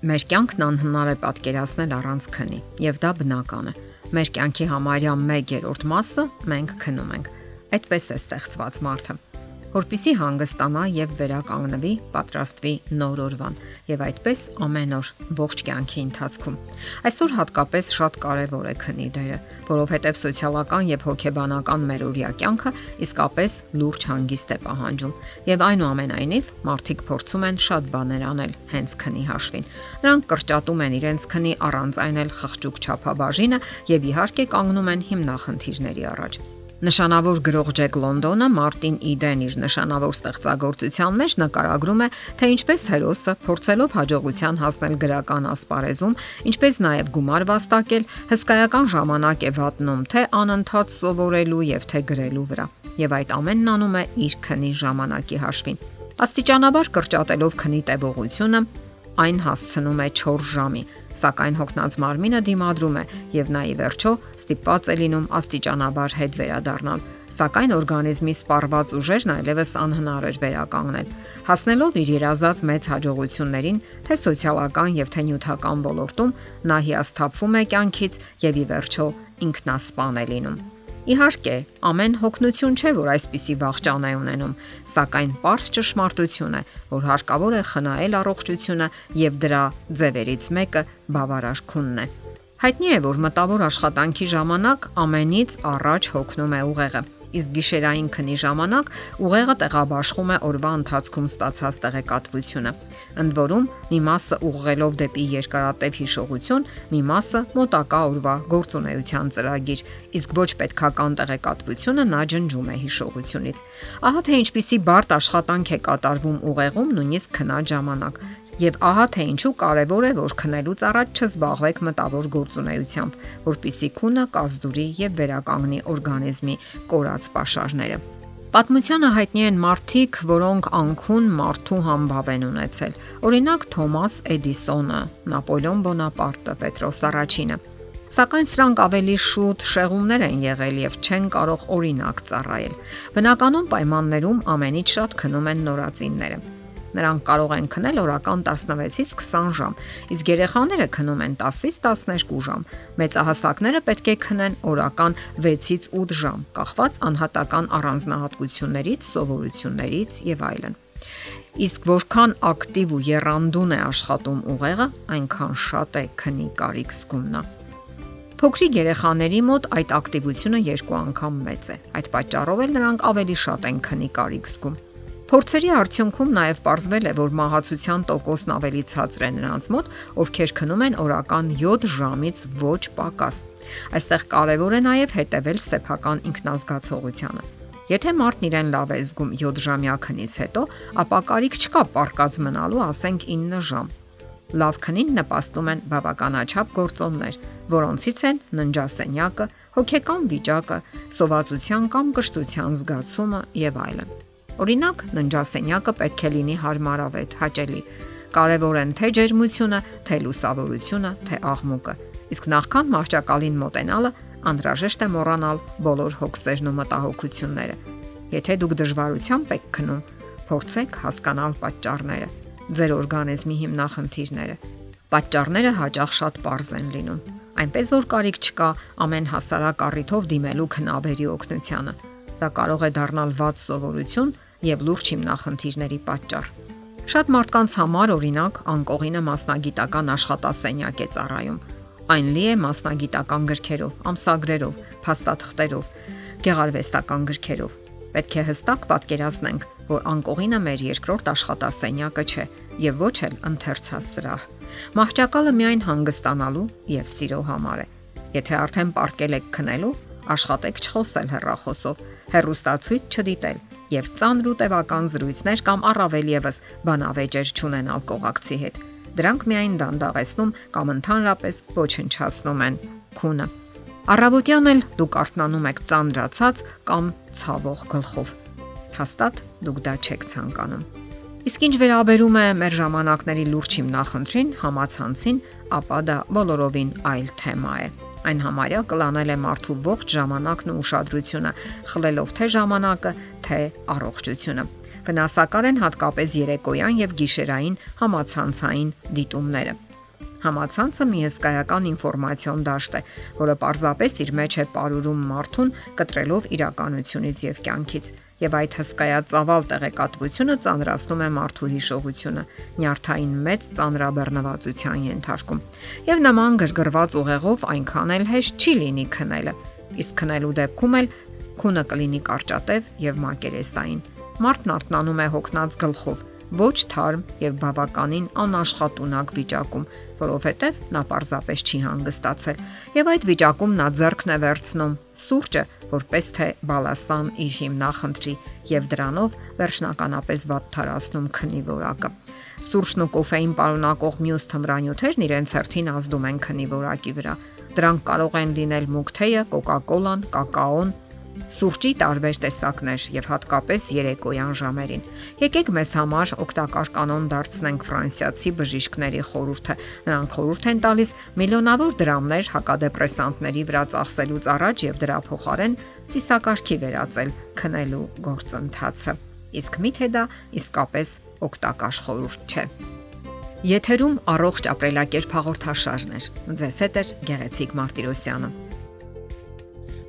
Մեր կյանքն անհնար է պատկերացնել առանց քնի, եւ դա բնական է։ Մեր կյանքի համարյա 1/3 մասը մենք քնում ենք։ Այդպես է ստեղծված մարդը որpիսի հանգստանա եւ վերականգնվի, պատրաստվի նոր օրվան եւ այդպես ամեն օր ողջ կյանքի ընթացքում։ Այսօր հատկապես շատ կարեւոր է քնի դերը, որովհետեւ սոցիալական եւ հոգեբանական մեր օրյա կյանքը իսկապես լուրջ հանգիստ է պահանջում եւ այնուամենայնիվ մարդիկ փորձում են շատ բաներ անել հենց քնի հաշվին։ Նրանք կրճատում են իրենց քնի առանց այնել խղճուկ չափաբաժինը եւ իհարկե կանգնում են հիմնախնդիրների առաջ։ Նշանավոր գրող Ջեք Լոնդոնը Մարտին Իդեն իր նշանավոր ստեղծագործության մեջ նկարագրում է, թե ինչպես հերոսը փորձելով հաջողության հասնել գրական ասպարեզում, ինչպես նաև գումար վաստակել, հսկայական ժամանակ է վատնում թե անընդհատ սովորելու եւ թե գրելու վրա։ Եվ այդ ամենն անում է իր քնի ժամանակի հաշվին։ Աստիճանաբար կրճատելով քնի տևողությունը, այն հասցնում է 4 ժամի, սակայն հոգնած մարմինը դիմադրում է եւ նա ի վերջո ստիպված է լինում աստիճանաբար հետ վերադառնալ, սակայն օրգանիզմի սպառված ուժերն այլևս անհնար էր վերականգնել։ Հասնելով իր երազած մեծ հաջողություններին, թե սոցիալական եւ թե նյութական ոլորտում, նա հիասթափվում է կյանքից եւ ի վերջո ինքնասպան է լինում։ Իհարկե, ամեն հոգնություն չէ, որ այսպիսի վաղճան է ունենում, սակայն པարզ ճշմարտություն է, որ հարկավոր է խնայել առողջությունը եւ դրա ձևերից մեկը բավարար քունն է։ Հայտնի է, որ մտավոր աշխատանքի ժամանակ ամենից առաջ հոգնում է ուղեղը իսկ գիշերային քնի ժամանակ ուղեղը տեղաբաշխում է օրվա ընթացքում ստացած տեղեկատվությունը։ Ընդ որում, մի մասը ուղղելով դեպի երկարատև հիշողություն, մի մասը մոտակա օրվա գործունեության ծրագիր, իսկ ոչ պետքական տեղեկատվությունը նա ջնջում է հիշողությունից։ Ահա թե ինչպիսի բարդ աշխատանք է կատարվում ուղեղում նույնիսկ քնած ժամանակ Եվ ահա թե ինչու կարևոր է, որ քնելուց առաջ չզբաղվեք մտավոր գործունեությամբ, որpիսի քունը կազդուրի եւ վերականգնի օրգանիզմի կորած pašարները։ Պատմությանը հայտնի են մարդիկ, որոնք անքուն մարդու համբավ են ունեցել։ Օրինակ Թոմաս Էդիսոնը, Նապոլեոն Բոնապարտը, Պետրոս Արաչինը։ Սակայն սրանք ավելի շուտ շեղումներ են եղել եւ չեն կարող օրինակ ծառայել։ Բնականon պայմաններում ամենից շատ քնում են նորածինները։ Նրանք կարող են քնել օրական 16-ից 20 ժամ, իսկ երեխաները քնում են 10-ից 12 ժամ։ Մեծահասակները պետք է քնեն օրական 6-ից 8 ժամ, կախված անհատական առանձնահատկություններից, սովորություններից եւ այլն։ Իսկ որքան ակտիվ ու երանդուն է աշխատում ուղեղը, այնքան շատ է քնի կարիք զգում նա։ Փոքրիկ երեխաների մոտ այդ ակտիվությունը երկու անգամ մեծ է։ Այդ պատճառով էլ նրանք ավելի շատ են քնի կարիք զգում։ Փորձերի արդյունքում նաև ողջվել է, որ մահացության տոկոսն ավելի ցածր է նրանց մոտ, ովքեր քնում են օրական 7 ժամից ոչ պակաս։ Այստեղ կարևոր է նաև հետևել սեփական ինքնազգացողությանը։ Եթե մարդն իրեն լավ է զգում 7 ժամյա քնից հետո, ապա կարիք չկա պարկած մնալու, ասենք 9 ժամ։ Լավ քնին նպաստում են բավականաչափ գործոններ, որոնցից են ննջասենյակը, հոգեկան վիճակը, սովածության կամ կշտության զգացումը եւ այլն։ Օրինակ, ննջասենյակը պետք է լինի հարմարավետ, հաճելի։ Կարևոր են թե ջերմությունը, թե լուսավորությունը, թե աղմուկը։ Իսկ նախքան մարճակալին մոտենալը անհրաժեշտ է մոռանալ բոլոր հոգսերն ու մտահոգությունները։ Եթե դուք դժվարությամբ եք քնում, փորձեք հասկանալ պատճառները, ձեր օրգանիզմի հիմնախնդիրները։ Պատճառները հաճախ շատ པարզ են լինում։ Այնպես որ կարիք չկա ամեն հասարակ առիթով դիմելու քնաբերի օգնությանը։ Դա կարող է դառնալ ված սովորություն եւ լուրջ հիմնախնդիրների պատճառ։ Շատ մարդկանց համար օրինակ անկողինը մասնագիտական աշխատասենյակ է ծառայում։ Այն լի է մասնագիտական գրքերով, ամսագրերով, փաստաթղթերով, գեղարվեստական գրքերով։ Պետք է հստակ պատկերացնենք, որ անկողինը մեր երկրորդ աշխատասենյակը չէ եւ ոչ էլ ընթերցած սրահ։ Մահճակալը միայն հանգստանալու եւ սիրո համար է։ Եթե արդեն ապարկել եք քնելու, աշխատեք չխոսել հեռախոսով, հեռուստացույց չդիտել եւ ծանր ու տևական զրույցներ կամ առավել եւս բանավեճեր ճանենալ կողակցի հետ։ Դրանք միայն դանդաղեցնում կամ ընդհանրապես ոչնչացնում են քունը։ Առավոտյան էլ դուք արթնանում եք ծանրացած կամ ցավող գլխով։ Հաստատ դուք դա չեք ցանկանում։ Իսկ ինչ վերաբերում է մեր ժամանակների լուրջ հիմնախնդրին, համացանցին, ապա դա բոլորովին այլ թեմա է։ Այն համարյա կլանել է մարդու ողջ ժամանակն ու ուշադրությունը, խլելով թե ժամանակը, թե առողջությունը։ Վնասակար են հատկապես երեկոյան եւ գիշերային համացանցային դիտումները։ Համացանցը մի հսկայական ինֆորմացիոն դաշտ է, որը պարզապես իր մեջ է ապարուրում մարդուն կտրելով իրականությունից եւ կյանքից եւ այդ հսկայածավալ տեղեկատվությունը ծանրացնում է մարդու հիշողությունը, նյարդային մեծ ծանրաբեռնվածության ենթարկում։ Եվ նման գրգռված ուղեղով այնքան էլ հեշտ չի լինի քնելը։ Իսկ քնելու դեպքում էլ քունը կլինի կարճատև եւ մակերեսային։ Մարդն արթնանում է հոգնած գլխով, ոչ թարմ եւ բավականին անաշխատունակ վիճակում, որովհետև նա պարզապես չի հանգստացել։ Եվ այդ վիճակում նա ձեռքն է վերցնում սուրճը, որպես թե բալասան իր հիմնախնդրի եւ դրանով վերջնականապես վատթարացնում քնի որակը։ Սուրճն ու կոֆեին պարունակող մյուս թմրանյութերն իրենց հերթին ազդում են քնի որակի վրա։ Դրանք կարող են լինել մուգ թեյը, կոկակոլան, կակաոն, Սուրճի տարբեր տեսակներ եւ հատկապես երեկոյան ժամերին։ Եկեք մեզ համար օգտակար կանոն դարձնենք ֆրանսիացի բժիշկների խորհուրդը։ Նրանք խորհուրդ են տալիս միլիոնավոր դրամներ հակադեպրեսանտների վրա ծախսելուց առաջ եւ դրա փոխարեն ծիսակարգի վերածել քնելու գործընթացը։ Իսկ միթե դա իսկապես օգտակար խորհուրդ չէ։ Եթերում առողջ ապրելակերպ հաղորդաշարն է։ Ձեզ հետ է Գեղեցիկ Մարտիրոսյանը։